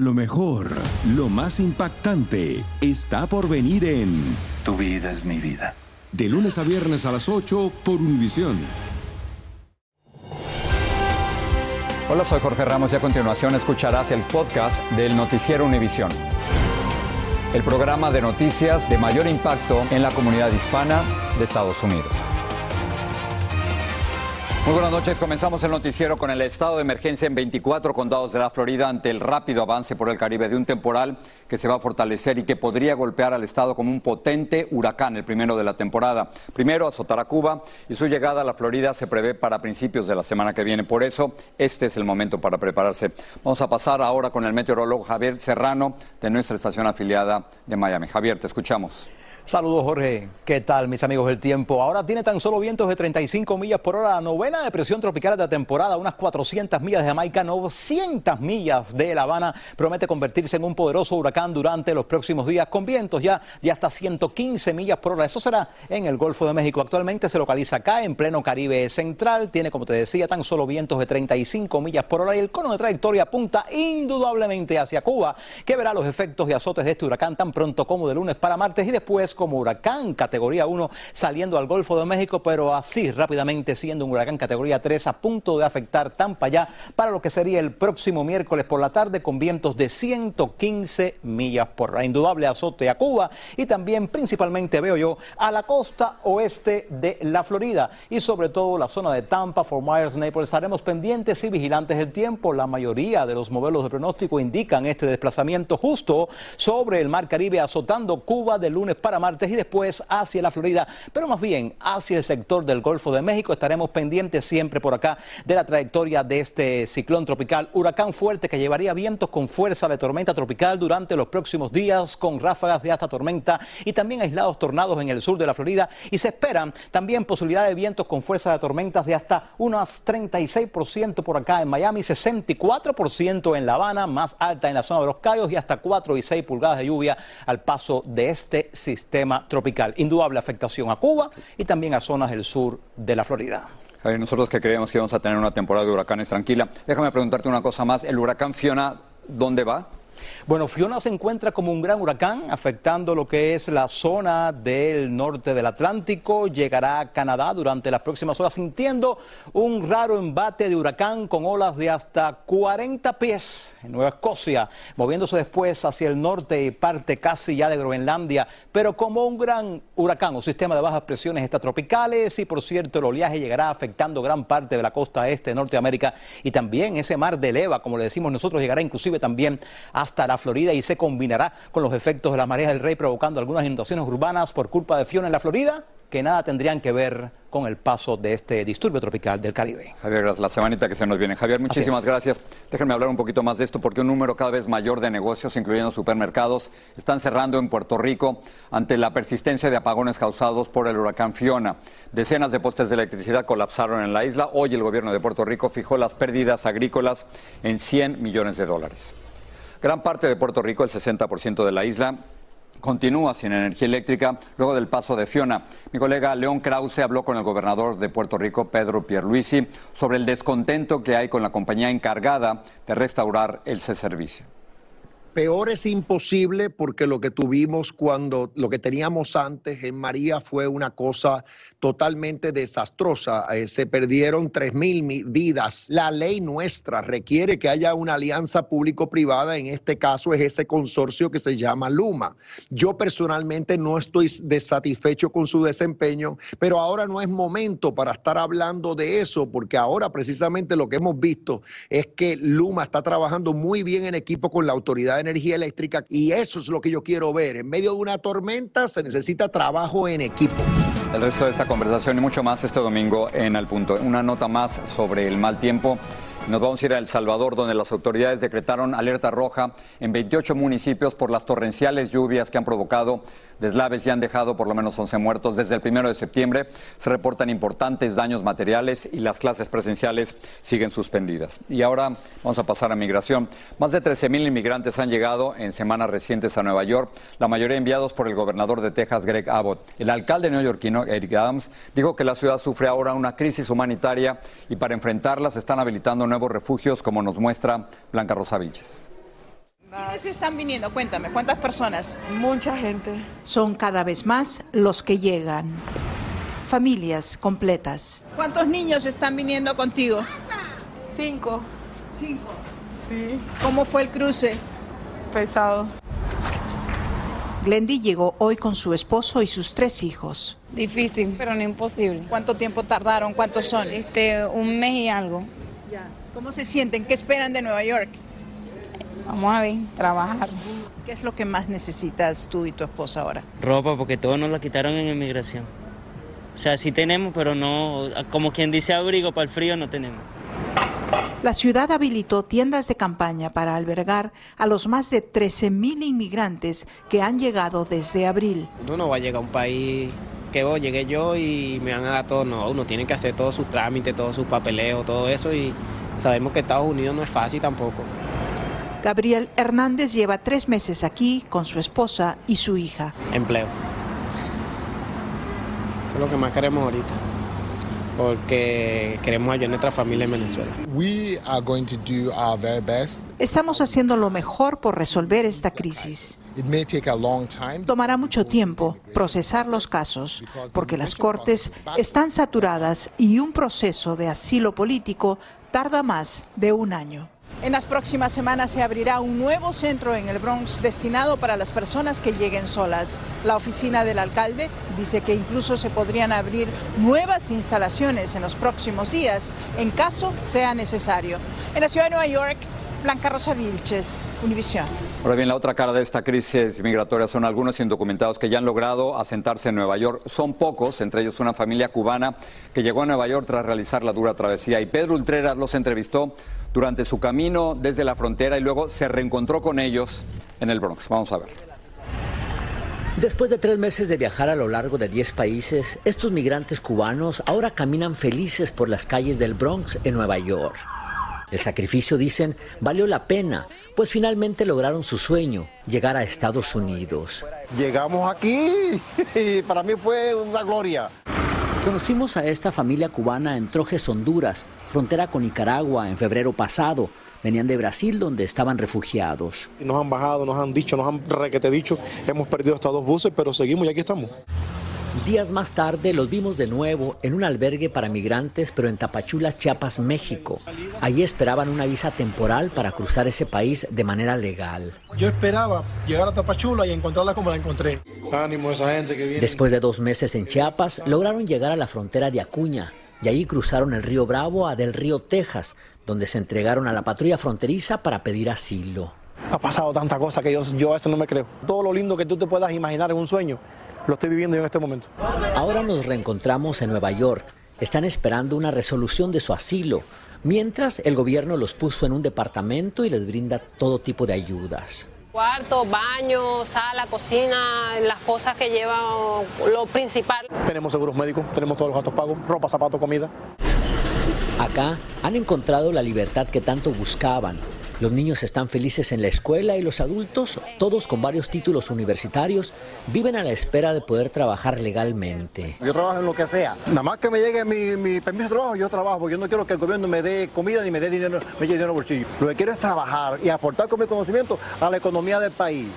Lo mejor, lo más impactante, está por venir en Tu vida es mi vida. De lunes a viernes a las 8 por Univisión. Hola, soy Jorge Ramos y a continuación escucharás el podcast del Noticiero Univisión. El programa de noticias de mayor impacto en la comunidad hispana de Estados Unidos. Muy buenas noches. Comenzamos el noticiero con el estado de emergencia en 24 condados de la Florida ante el rápido avance por el Caribe de un temporal que se va a fortalecer y que podría golpear al estado como un potente huracán, el primero de la temporada. Primero azotará Cuba y su llegada a la Florida se prevé para principios de la semana que viene. Por eso, este es el momento para prepararse. Vamos a pasar ahora con el meteorólogo Javier Serrano de nuestra estación afiliada de Miami. Javier, te escuchamos. Saludos Jorge, ¿qué tal mis amigos del tiempo? Ahora tiene tan solo vientos de 35 millas por hora, la novena depresión tropical de la temporada, unas 400 millas de Jamaica, 900 millas de La Habana, promete convertirse en un poderoso huracán durante los próximos días con vientos ya de hasta 115 millas por hora. Eso será en el Golfo de México. Actualmente se localiza acá en pleno Caribe Central, tiene como te decía tan solo vientos de 35 millas por hora y el cono de trayectoria apunta indudablemente hacia Cuba, que verá los efectos y azotes de este huracán tan pronto como de lunes para martes y después como huracán categoría 1 saliendo al Golfo de México, pero así rápidamente siendo un huracán categoría 3 a punto de afectar Tampa ya para lo que sería el próximo miércoles por la tarde con vientos de 115 millas por hora. Indudable azote a Cuba y también principalmente veo yo a la costa oeste de la Florida y sobre todo la zona de Tampa, Fort Myers, Naples. Estaremos pendientes y vigilantes del tiempo. La mayoría de los modelos de pronóstico indican este desplazamiento justo sobre el Mar Caribe azotando Cuba de lunes para martes y después hacia la Florida, pero más bien hacia el sector del Golfo de México. Estaremos pendientes siempre por acá de la trayectoria de este ciclón tropical, huracán fuerte que llevaría vientos con fuerza de tormenta tropical durante los próximos días, con ráfagas de hasta tormenta y también aislados tornados en el sur de la Florida. Y se esperan también posibilidad de vientos con fuerza de tormentas de hasta unas 36% por acá en Miami, 64% en La Habana, más alta en la zona de los Cayos y hasta 4 y 6 pulgadas de lluvia al paso de este sistema tropical. Indudable afectación a Cuba y también a zonas del sur de la Florida. nosotros que creemos que vamos a tener una temporada de huracanes tranquila, déjame preguntarte una cosa más. ¿El huracán Fiona dónde va? Bueno, Fiona se encuentra como un gran huracán afectando lo que es la zona del norte del Atlántico. Llegará a Canadá durante las próximas horas sintiendo un raro embate de huracán con olas de hasta 40 pies en Nueva Escocia, moviéndose después hacia el norte y parte casi ya de Groenlandia, pero como un gran huracán o sistema de bajas presiones tropicales y por cierto el oleaje llegará afectando gran parte de la costa este de Norteamérica y también ese mar de leva, como le decimos nosotros, llegará inclusive también hasta la Florida y se combinará con los efectos de la marea del rey provocando algunas inundaciones urbanas por culpa de Fiona en la Florida que nada tendrían que ver con el paso de este disturbio tropical del Caribe. Javier, la semanita que se nos viene. Javier, muchísimas gracias. Déjenme hablar un poquito más de esto porque un número cada vez mayor de negocios, incluyendo supermercados, están cerrando en Puerto Rico ante la persistencia de apagones causados por el huracán Fiona. Decenas de postes de electricidad colapsaron en la isla. Hoy el gobierno de Puerto Rico fijó las pérdidas agrícolas en 100 millones de dólares. Gran parte de Puerto Rico, el 60% de la isla, continúa sin energía eléctrica luego del paso de Fiona. Mi colega León Krause habló con el gobernador de Puerto Rico, Pedro Pierluisi, sobre el descontento que hay con la compañía encargada de restaurar ese servicio. Peor es imposible porque lo que tuvimos cuando lo que teníamos antes en María fue una cosa totalmente desastrosa. Eh, se perdieron 3.000 vidas. La ley nuestra requiere que haya una alianza público-privada. En este caso es ese consorcio que se llama Luma. Yo personalmente no estoy desatisfecho con su desempeño, pero ahora no es momento para estar hablando de eso, porque ahora precisamente lo que hemos visto es que Luma está trabajando muy bien en equipo con la Autoridad Energía Eléctrica y eso es lo que yo quiero ver. En medio de una tormenta se necesita trabajo en equipo. El resto de esta conversación y mucho más este domingo en Al Punto. Una nota más sobre el mal tiempo. Nos vamos a ir a El Salvador, donde las autoridades decretaron alerta roja en 28 municipios por las torrenciales lluvias que han provocado deslaves y han dejado por lo menos 11 muertos. Desde el primero de septiembre se reportan importantes daños materiales y las clases presenciales siguen suspendidas. Y ahora vamos a pasar a migración. Más de 13 mil inmigrantes han llegado en semanas recientes a Nueva York, la mayoría enviados por el gobernador de Texas, Greg Abbott. El alcalde neoyorquino, Eric Adams, dijo que la ciudad sufre ahora una crisis humanitaria y para enfrentarla se están habilitando nuevos refugios, como nos muestra Blanca Rosa Vilches. ¿Quiénes están viniendo? Cuéntame, ¿cuántas personas? Mucha gente. Son cada vez más los que llegan. Familias completas. ¿Cuántos niños están viniendo contigo? Cinco. Cinco. Sí. ¿Cómo fue el cruce? Pesado. Glendy llegó hoy con su esposo y sus tres hijos. Difícil, pero no imposible. ¿Cuánto tiempo tardaron? ¿Cuántos son? Este, un mes y algo. Ya. ¿Cómo se sienten? ¿Qué esperan de Nueva York? Vamos a ver, trabajar. ¿Qué es lo que más necesitas tú y tu esposa ahora? Ropa, porque todo nos la quitaron en inmigración. O sea, sí tenemos, pero no, como quien dice abrigo para el frío no tenemos. La ciudad habilitó tiendas de campaña para albergar a los más de 13.000 inmigrantes que han llegado desde abril. Uno no va a llegar a un país que oh, llegué yo y me van a dar todo. No, uno tiene que hacer todos sus trámites, todos sus papeleos, todo eso y sabemos que Estados Unidos no es fácil tampoco. Gabriel Hernández lleva tres meses aquí con su esposa y su hija. Empleo. Eso es lo que más queremos ahorita porque queremos ayudar a nuestra familia en Venezuela. We are going to do our very best. Estamos haciendo lo mejor por resolver esta crisis. It may take a long time. Tomará mucho tiempo procesar los casos porque las cortes están saturadas y un proceso de asilo político tarda más de un año. En las próximas semanas se abrirá un nuevo centro en el Bronx destinado para las personas que lleguen solas. La oficina del alcalde dice que incluso se podrían abrir nuevas instalaciones en los próximos días en caso sea necesario. En la ciudad de Nueva York, Blanca Rosa Vilches, Univisión. Ahora bien, la otra cara de esta crisis migratoria son algunos indocumentados que ya han logrado asentarse en Nueva York. Son pocos, entre ellos una familia cubana que llegó a Nueva York tras realizar la dura travesía. Y Pedro Ultreras los entrevistó durante su camino desde la frontera y luego se reencontró con ellos en el Bronx. Vamos a ver. Después de tres meses de viajar a lo largo de 10 países, estos migrantes cubanos ahora caminan felices por las calles del Bronx en Nueva York. El sacrificio, dicen, valió la pena, pues finalmente lograron su sueño, llegar a Estados Unidos. Llegamos aquí y para mí fue una gloria. Conocimos a esta familia cubana en Trojes, Honduras, frontera con Nicaragua, en febrero pasado. Venían de Brasil, donde estaban refugiados. Nos han bajado, nos han dicho, nos han requete dicho, hemos perdido hasta dos buses, pero seguimos y aquí estamos. Días más tarde los vimos de nuevo en un albergue para migrantes, pero en Tapachula, Chiapas, México. Allí esperaban una visa temporal para cruzar ese país de manera legal. Yo esperaba llegar a Tapachula y encontrarla como la encontré. Ánimo esa gente que viene. Después de dos meses en Chiapas, lograron llegar a la frontera de Acuña y allí cruzaron el río Bravo a Del Río, Texas, donde se entregaron a la patrulla fronteriza para pedir asilo. Ha pasado tanta cosa que yo, yo a eso no me creo. Todo lo lindo que tú te puedas imaginar en un sueño, lo estoy viviendo yo en este momento. Ahora nos reencontramos en Nueva York. Están esperando una resolución de su asilo, mientras el gobierno los puso en un departamento y les brinda todo tipo de ayudas. Cuarto, baño, sala, cocina, las cosas que llevan lo principal. Tenemos seguros médicos, tenemos todos los gastos pagos, ropa, zapatos, comida. Acá han encontrado la libertad que tanto buscaban. Los niños están felices en la escuela y los adultos, todos con varios títulos universitarios, viven a la espera de poder trabajar legalmente. Yo trabajo en lo que sea. Nada más que me llegue mi, mi permiso de trabajo, yo trabajo. Yo no quiero que el gobierno me dé comida ni me dé dinero, me lleve dinero al bolsillo. Lo que quiero es trabajar y aportar con mi conocimiento a la economía del país.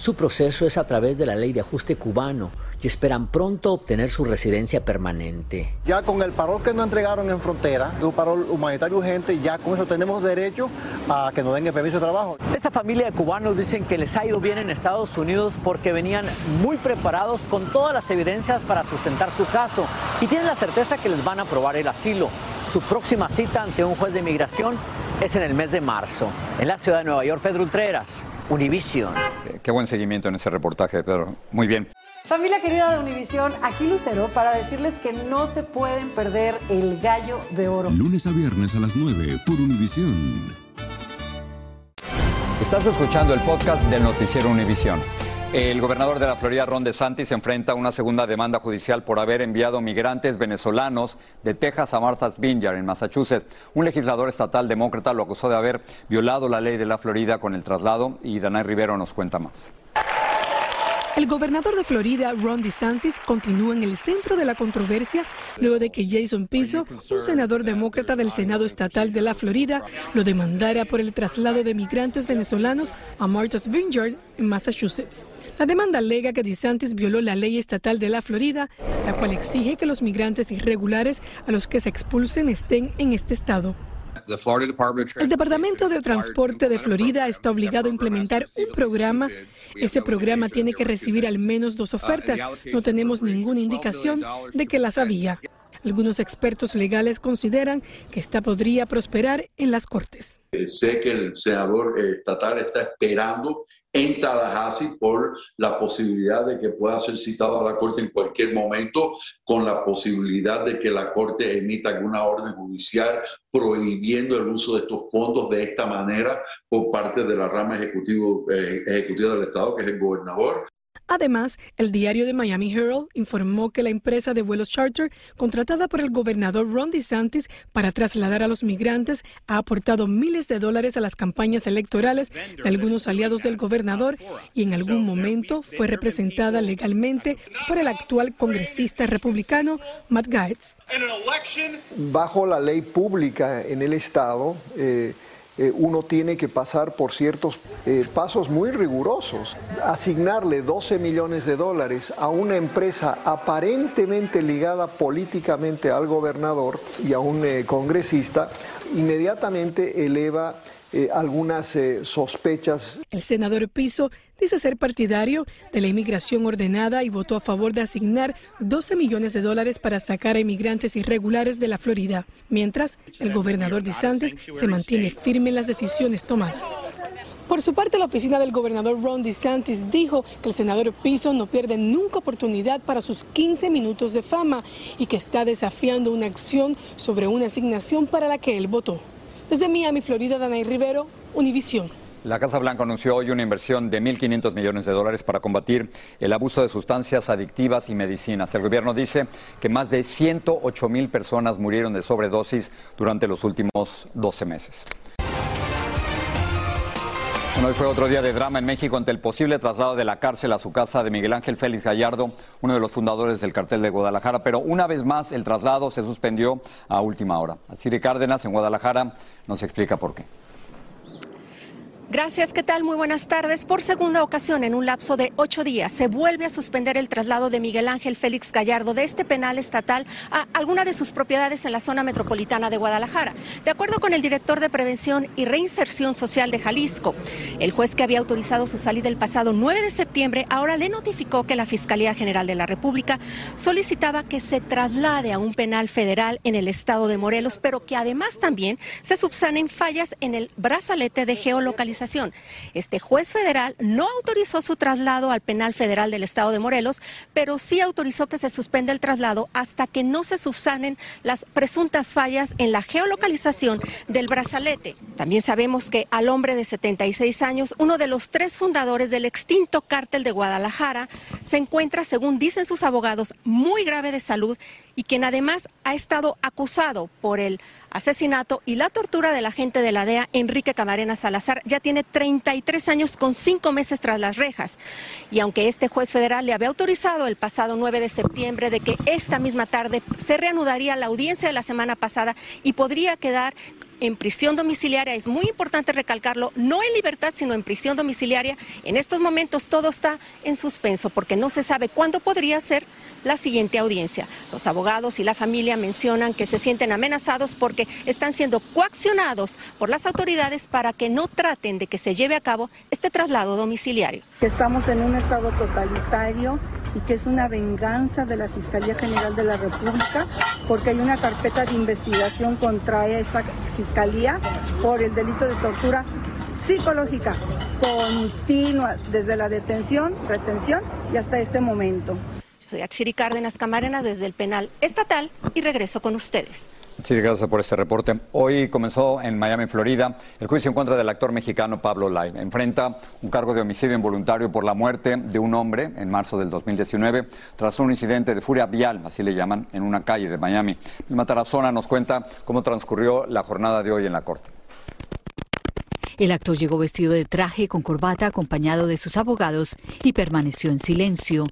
Su proceso es a través de la ley de ajuste cubano y esperan pronto obtener su residencia permanente. Ya con el parol que nos entregaron en frontera, un parol humanitario urgente, ya con eso tenemos derecho a que nos den el permiso de trabajo. Esta familia de cubanos dicen que les ha ido bien en Estados Unidos porque venían muy preparados con todas las evidencias para sustentar su caso y tienen la certeza que les van a aprobar el asilo. Su próxima cita ante un juez de inmigración es en el mes de marzo. En la ciudad de Nueva York, Pedro Ultreras, Univision. Qué buen seguimiento en ese reportaje, Pedro. Muy bien. Familia querida de Univisión, aquí Lucero para decirles que no se pueden perder el gallo de oro. Lunes a viernes a las 9 por Univisión. Estás escuchando el podcast del noticiero Univisión. El gobernador de la Florida, Ron DeSantis, se enfrenta a una segunda demanda judicial por haber enviado migrantes venezolanos de Texas a Martha's Vineyard, en Massachusetts. Un legislador estatal demócrata lo acusó de haber violado la ley de la Florida con el traslado y Danay Rivero nos cuenta más. El gobernador de Florida, Ron DeSantis, continúa en el centro de la controversia luego de que Jason Pizzo, un senador demócrata del Senado Estatal de la Florida, lo demandara por el traslado de migrantes venezolanos a Martha's Vineyard, en Massachusetts. La demanda alega que DeSantis violó la ley estatal de la Florida, la cual exige que los migrantes irregulares a los que se expulsen estén en este estado. El Departamento de Transporte de Florida está obligado a implementar un programa. Este programa tiene que recibir al menos dos ofertas. No tenemos ninguna indicación de que las había. Algunos expertos legales consideran que esta podría prosperar en las Cortes. Sé que el senador estatal está esperando en Tallahassee por la posibilidad de que pueda ser citado a la Corte en cualquier momento, con la posibilidad de que la Corte emita alguna orden judicial prohibiendo el uso de estos fondos de esta manera por parte de la rama ejecutivo, eh, ejecutiva del Estado, que es el gobernador. Además, el diario de Miami Herald informó que la empresa de vuelos charter, contratada por el gobernador Ron DeSantis para trasladar a los migrantes, ha aportado miles de dólares a las campañas electorales de algunos aliados del gobernador y en algún momento fue representada legalmente por el actual congresista republicano Matt Gaetz. Bajo la ley pública en el estado, eh, eh, uno tiene que pasar por ciertos eh, pasos muy rigurosos. Asignarle 12 millones de dólares a una empresa aparentemente ligada políticamente al gobernador y a un eh, congresista inmediatamente eleva algunas sospechas. El senador Piso dice ser partidario de la inmigración ordenada y votó a favor de asignar 12 millones de dólares para sacar a inmigrantes irregulares de la Florida, mientras el gobernador DeSantis se mantiene firme en las decisiones tomadas. Por su parte, la oficina del gobernador Ron DeSantis dijo que el senador Piso no pierde nunca oportunidad para sus 15 minutos de fama y que está desafiando una acción sobre una asignación para la que él votó. Desde Miami, Florida, Danay Rivero, Univisión. La Casa Blanca anunció hoy una inversión de 1.500 millones de dólares para combatir el abuso de sustancias adictivas y medicinas. El gobierno dice que más de 108 mil personas murieron de sobredosis durante los últimos 12 meses. Hoy fue otro día de drama en México ante el posible traslado de la cárcel a su casa de Miguel Ángel Félix Gallardo, uno de los fundadores del cartel de Guadalajara. Pero una vez más el traslado se suspendió a última hora. Siri Cárdenas en Guadalajara nos explica por qué. Gracias, ¿qué tal? Muy buenas tardes. Por segunda ocasión, en un lapso de ocho días, se vuelve a suspender el traslado de Miguel Ángel Félix Gallardo de este penal estatal a alguna de sus propiedades en la zona metropolitana de Guadalajara. De acuerdo con el director de Prevención y Reinserción Social de Jalisco, el juez que había autorizado su salida el pasado 9 de septiembre ahora le notificó que la Fiscalía General de la República solicitaba que se traslade a un penal federal en el estado de Morelos, pero que además también se subsanen fallas en el brazalete de geolocalización este juez federal no autorizó su traslado al penal federal del estado de Morelos, pero sí autorizó que se suspenda el traslado hasta que no se subsanen las presuntas fallas en la geolocalización del brazalete. También sabemos que al hombre de 76 años, uno de los tres fundadores del extinto cártel de Guadalajara, se encuentra, según dicen sus abogados, muy grave de salud y quien además ha estado acusado por el asesinato y la tortura del agente de la DEA, Enrique Camarena Salazar, ya tiene 33 años con cinco meses tras las rejas. Y aunque este juez federal le había autorizado el pasado 9 de septiembre de que esta misma tarde se reanudaría la audiencia de la semana pasada y podría quedar en prisión domiciliaria, es muy importante recalcarlo, no en libertad, sino en prisión domiciliaria. En estos momentos todo está en suspenso porque no se sabe cuándo podría ser la siguiente audiencia. Los abogados y la familia mencionan que se sienten amenazados porque están siendo coaccionados por las autoridades para que no traten de que se lleve a cabo este traslado domiciliario. Estamos en un estado totalitario y que es una venganza de la Fiscalía General de la República porque hay una carpeta de investigación contra esta Fiscalía por el delito de tortura psicológica continua desde la detención, retención y hasta este momento. Soy Atsiri Cárdenas Camarena desde el penal estatal y regreso con ustedes. Sí, gracias por este reporte. Hoy comenzó en Miami, Florida, el juicio en contra del actor mexicano Pablo Lai. Enfrenta un cargo de homicidio involuntario por la muerte de un hombre en marzo del 2019 tras un incidente de furia vial, así le llaman, en una calle de Miami. Matarazona nos cuenta cómo transcurrió la jornada de hoy en la corte. El actor llegó vestido de traje con corbata acompañado de sus abogados y permaneció en silencio.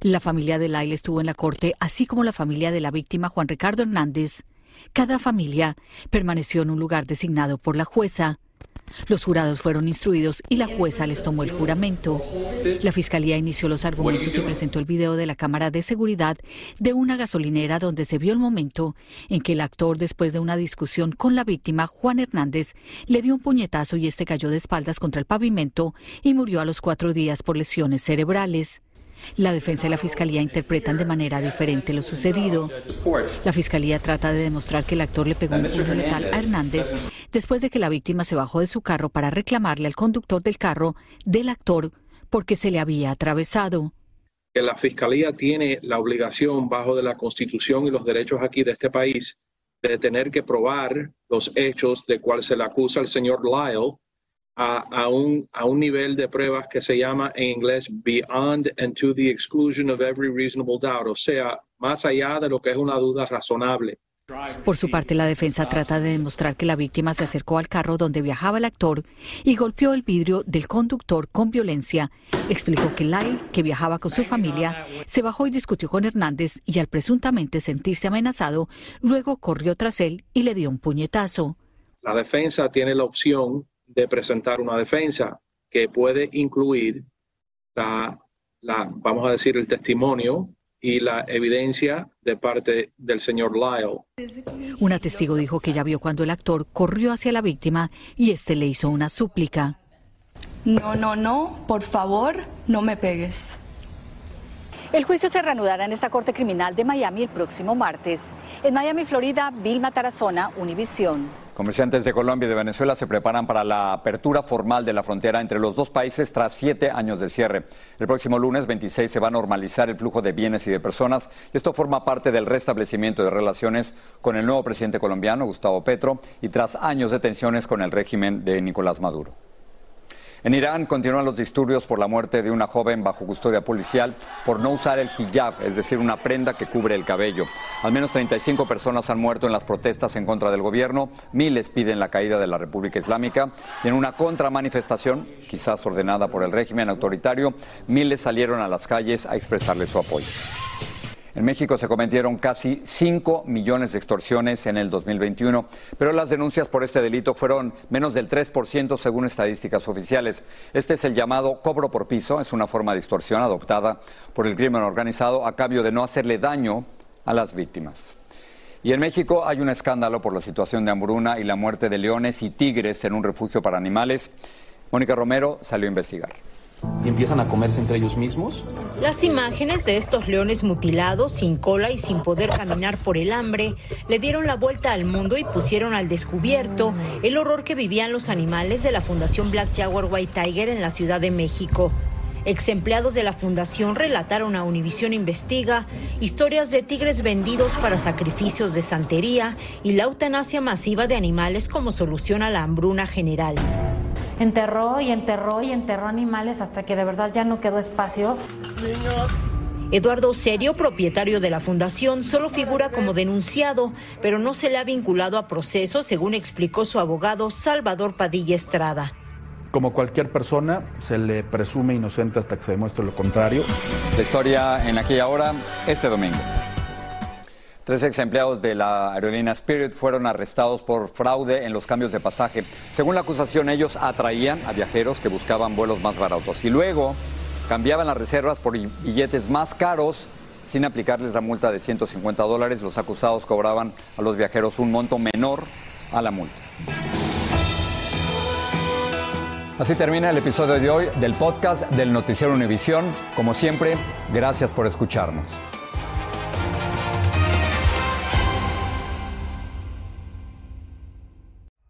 La familia de Lyle estuvo en la corte, así como la familia de la víctima Juan Ricardo Hernández. Cada familia permaneció en un lugar designado por la jueza. Los jurados fueron instruidos y la jueza les tomó el juramento. La fiscalía inició los argumentos y presentó el video de la cámara de seguridad de una gasolinera donde se vio el momento en que el actor, después de una discusión con la víctima, Juan Hernández, le dio un puñetazo y este cayó de espaldas contra el pavimento y murió a los cuatro días por lesiones cerebrales. La defensa y la fiscalía interpretan de manera diferente lo sucedido. La fiscalía trata de demostrar que el actor le pegó un puño letal a Hernández después de que la víctima se bajó de su carro para reclamarle al conductor del carro del actor porque se le había atravesado. La fiscalía tiene la obligación bajo de la Constitución y los derechos aquí de este país de tener que probar los hechos de cual se le acusa al señor Lyle a, un, a un nivel de pruebas que se llama en inglés beyond and to the exclusion of every reasonable doubt, o sea, más allá de lo que es una duda razonable. Por su parte, la defensa trata de demostrar que la víctima se acercó al carro donde viajaba el actor y golpeó el vidrio del conductor con violencia. Explicó que Lyle, que viajaba con su familia, se bajó y discutió con Hernández y al presuntamente sentirse amenazado, luego corrió tras él y le dio un puñetazo. La defensa tiene la opción de presentar una defensa que puede incluir la, la, vamos a decir, el testimonio y la evidencia de parte del señor Lyle. Una testigo dijo que ya vio cuando el actor corrió hacia la víctima y este le hizo una súplica. No, no, no, por favor, no me pegues. El juicio se reanudará en esta Corte Criminal de Miami el próximo martes. En Miami, Florida, Vilma Tarazona, Univisión. Comerciantes de Colombia y de Venezuela se preparan para la apertura formal de la frontera entre los dos países tras siete años de cierre. El próximo lunes 26 se va a normalizar el flujo de bienes y de personas. Esto forma parte del restablecimiento de relaciones con el nuevo presidente colombiano, Gustavo Petro, y tras años de tensiones con el régimen de Nicolás Maduro. En Irán continúan los disturbios por la muerte de una joven bajo custodia policial por no usar el hijab, es decir, una prenda que cubre el cabello. Al menos 35 personas han muerto en las protestas en contra del gobierno, miles piden la caída de la República Islámica y en una contramanifestación, quizás ordenada por el régimen autoritario, miles salieron a las calles a expresarle su apoyo. En México se cometieron casi 5 millones de extorsiones en el 2021, pero las denuncias por este delito fueron menos del 3% según estadísticas oficiales. Este es el llamado cobro por piso, es una forma de extorsión adoptada por el crimen organizado a cambio de no hacerle daño a las víctimas. Y en México hay un escándalo por la situación de hambruna y la muerte de leones y tigres en un refugio para animales. Mónica Romero salió a investigar y empiezan a comerse entre ellos mismos. Las imágenes de estos leones mutilados, sin cola y sin poder caminar por el hambre, le dieron la vuelta al mundo y pusieron al descubierto el horror que vivían los animales de la Fundación Black Jaguar White Tiger en la Ciudad de México. Ex empleados de la fundación relataron a Univisión Investiga historias de tigres vendidos para sacrificios de santería y la eutanasia masiva de animales como solución a la hambruna general enterró y enterró y enterró animales hasta que de verdad ya no quedó espacio. Eduardo Serio, propietario de la fundación, solo figura como denunciado, pero no se le ha vinculado a proceso, según explicó su abogado Salvador Padilla Estrada. Como cualquier persona, se le presume inocente hasta que se demuestre lo contrario. La historia en aquella hora, este domingo. Tres ex empleados de la aerolínea Spirit fueron arrestados por fraude en los cambios de pasaje. Según la acusación, ellos atraían a viajeros que buscaban vuelos más baratos y luego cambiaban las reservas por billetes más caros sin aplicarles la multa de 150 dólares. Los acusados cobraban a los viajeros un monto menor a la multa. Así termina el episodio de hoy del podcast del Noticiero Univisión. Como siempre, gracias por escucharnos.